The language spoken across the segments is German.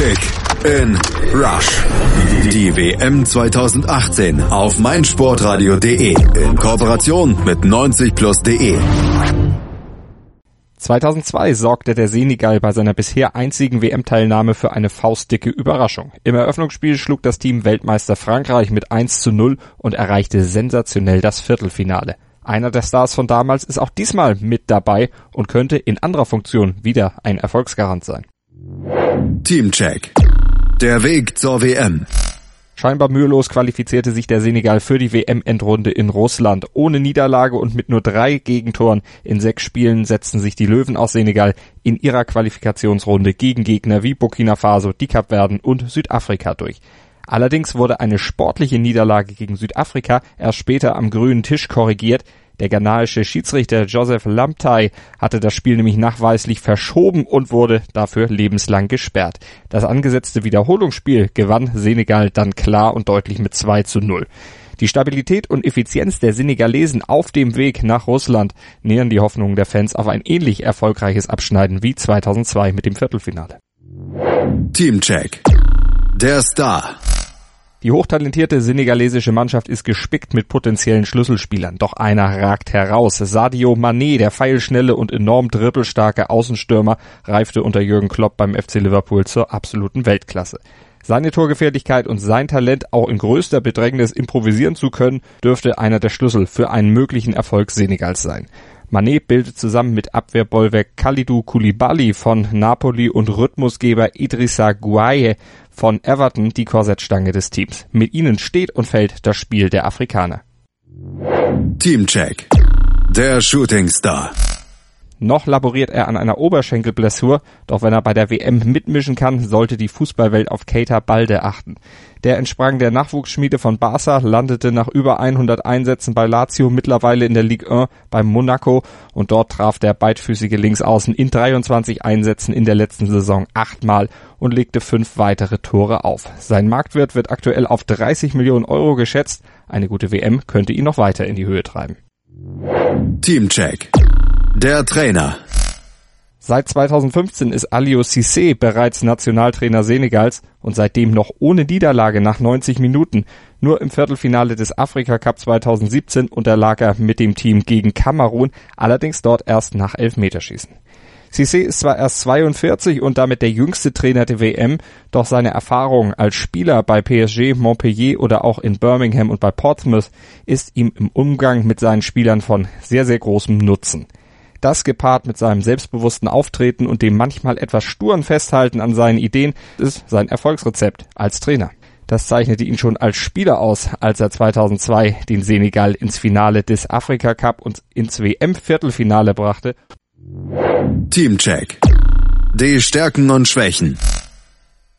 Kick in Rush. Die WM 2018 auf meinsportradio.de in Kooperation mit 90plus.de. 2002 sorgte der Senegal bei seiner bisher einzigen WM-Teilnahme für eine faustdicke Überraschung. Im Eröffnungsspiel schlug das Team Weltmeister Frankreich mit 1 zu 0 und erreichte sensationell das Viertelfinale. Einer der Stars von damals ist auch diesmal mit dabei und könnte in anderer Funktion wieder ein Erfolgsgarant sein. Teamcheck. Der Weg zur WM. Scheinbar mühelos qualifizierte sich der Senegal für die WM-Endrunde in Russland. Ohne Niederlage und mit nur drei Gegentoren in sechs Spielen setzten sich die Löwen aus Senegal in ihrer Qualifikationsrunde gegen Gegner wie Burkina Faso, die Kapverden und Südafrika durch. Allerdings wurde eine sportliche Niederlage gegen Südafrika erst später am grünen Tisch korrigiert, der ghanaische Schiedsrichter Joseph Lamptey hatte das Spiel nämlich nachweislich verschoben und wurde dafür lebenslang gesperrt. Das angesetzte Wiederholungsspiel gewann Senegal dann klar und deutlich mit 2 zu 0. Die Stabilität und Effizienz der Senegalesen auf dem Weg nach Russland nähern die Hoffnungen der Fans auf ein ähnlich erfolgreiches Abschneiden wie 2002 mit dem Viertelfinale. Teamcheck. Der Star. Die hochtalentierte senegalesische Mannschaft ist gespickt mit potenziellen Schlüsselspielern, doch einer ragt heraus. Sadio Mané, der feilschnelle und enorm dribbelstarke Außenstürmer, reifte unter Jürgen Klopp beim FC Liverpool zur absoluten Weltklasse. Seine Torgefährlichkeit und sein Talent, auch in größter Bedrängnis improvisieren zu können, dürfte einer der Schlüssel für einen möglichen Erfolg Senegals sein. Manet bildet zusammen mit Abwehrbollwerk Khalidou Koulibaly von Napoli und Rhythmusgeber Idrissa Guaye von Everton die Korsettstange des Teams. Mit ihnen steht und fällt das Spiel der Afrikaner. Teamcheck. Der Shooting Star. Noch laboriert er an einer Oberschenkelblessur, doch wenn er bei der WM mitmischen kann, sollte die Fußballwelt auf Keita Balde achten. Der entsprang der Nachwuchsschmiede von Barca, landete nach über 100 Einsätzen bei Lazio mittlerweile in der Ligue 1 bei Monaco und dort traf der beidfüßige Linksaußen in 23 Einsätzen in der letzten Saison achtmal und legte fünf weitere Tore auf. Sein Marktwert wird aktuell auf 30 Millionen Euro geschätzt. Eine gute WM könnte ihn noch weiter in die Höhe treiben. Teamcheck. Der Trainer. Seit 2015 ist Aliou Cissé bereits Nationaltrainer Senegals und seitdem noch ohne Niederlage nach 90 Minuten. Nur im Viertelfinale des Afrika Cup 2017 unterlag er mit dem Team gegen Kamerun, allerdings dort erst nach Elfmeterschießen. Cissé ist zwar erst 42 und damit der jüngste Trainer der WM, doch seine Erfahrung als Spieler bei PSG, Montpellier oder auch in Birmingham und bei Portsmouth ist ihm im Umgang mit seinen Spielern von sehr, sehr großem Nutzen. Das gepaart mit seinem selbstbewussten Auftreten und dem manchmal etwas sturen Festhalten an seinen Ideen ist sein Erfolgsrezept als Trainer. Das zeichnete ihn schon als Spieler aus, als er 2002 den Senegal ins Finale des Afrika Cup und ins WM-Viertelfinale brachte. Teamcheck. Die Stärken und Schwächen.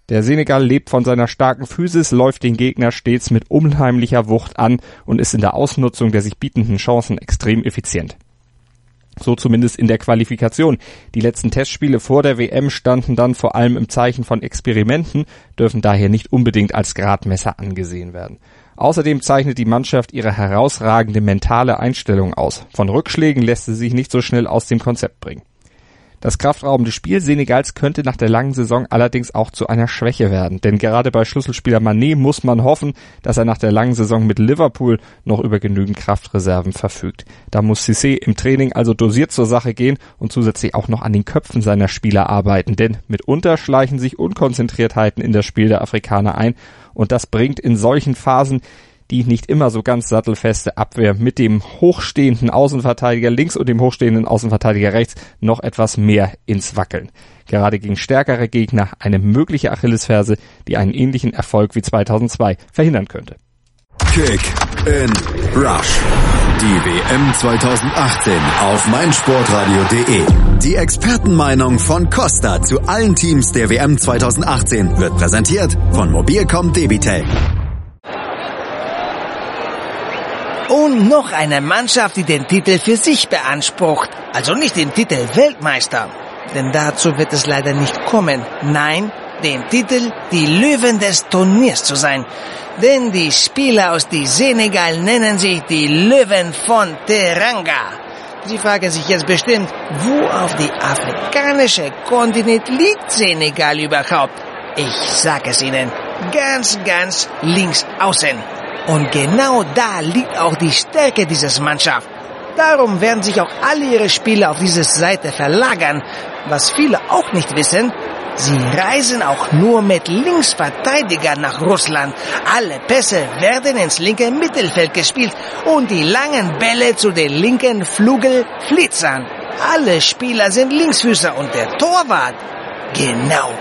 Der Senegal lebt von seiner starken Physis, läuft den Gegner stets mit unheimlicher Wucht an und ist in der Ausnutzung der sich bietenden Chancen extrem effizient. So zumindest in der Qualifikation. Die letzten Testspiele vor der WM standen dann vor allem im Zeichen von Experimenten, dürfen daher nicht unbedingt als Gradmesser angesehen werden. Außerdem zeichnet die Mannschaft ihre herausragende mentale Einstellung aus. Von Rückschlägen lässt sie sich nicht so schnell aus dem Konzept bringen. Das kraftraubende Spiel Senegals könnte nach der langen Saison allerdings auch zu einer Schwäche werden, denn gerade bei Schlüsselspieler Manet muss man hoffen, dass er nach der langen Saison mit Liverpool noch über genügend Kraftreserven verfügt. Da muss Cissé im Training also dosiert zur Sache gehen und zusätzlich auch noch an den Köpfen seiner Spieler arbeiten, denn mitunter schleichen sich Unkonzentriertheiten in das Spiel der Afrikaner ein. Und das bringt in solchen Phasen die nicht immer so ganz sattelfeste Abwehr mit dem hochstehenden Außenverteidiger links und dem hochstehenden Außenverteidiger rechts noch etwas mehr ins Wackeln. Gerade gegen stärkere Gegner eine mögliche Achillesferse, die einen ähnlichen Erfolg wie 2002 verhindern könnte. Kick in Rush. Die WM 2018 auf meinsportradio.de. Die Expertenmeinung von Costa zu allen Teams der WM 2018 wird präsentiert von Mobilcom Debitel. Und noch eine Mannschaft, die den Titel für sich beansprucht. Also nicht den Titel Weltmeister. Denn dazu wird es leider nicht kommen. Nein, den Titel, die Löwen des Turniers zu sein. Denn die Spieler aus die Senegal nennen sich die Löwen von Teranga. Sie fragen sich jetzt bestimmt, wo auf die afrikanische Kontinent liegt Senegal überhaupt? Ich sag es Ihnen, ganz, ganz links außen. Und genau da liegt auch die Stärke dieses Mannschaft. Darum werden sich auch alle ihre Spieler auf diese Seite verlagern. Was viele auch nicht wissen, sie reisen auch nur mit Linksverteidigern nach Russland. Alle Pässe werden ins linke Mittelfeld gespielt und die langen Bälle zu den linken Flugelflitzern. Alle Spieler sind Linksfüßer und der Torwart. Genau.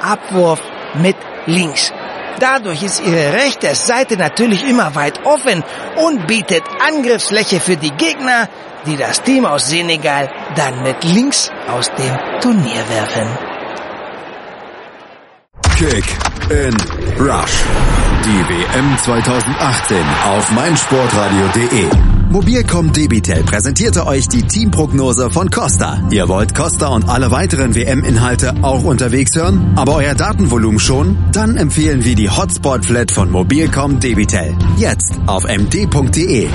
Abwurf mit links. Dadurch ist ihre rechte Seite natürlich immer weit offen und bietet Angriffsfläche für die Gegner, die das Team aus Senegal dann mit links aus dem Turnier werfen. Kick in Rush. Die WM 2018 auf meinsportradio.de. Mobilcom Debitel präsentierte euch die Teamprognose von Costa. Ihr wollt Costa und alle weiteren WM-Inhalte auch unterwegs hören, aber euer Datenvolumen schon? Dann empfehlen wir die Hotspot Flat von Mobilcom Debitel. Jetzt auf md.de.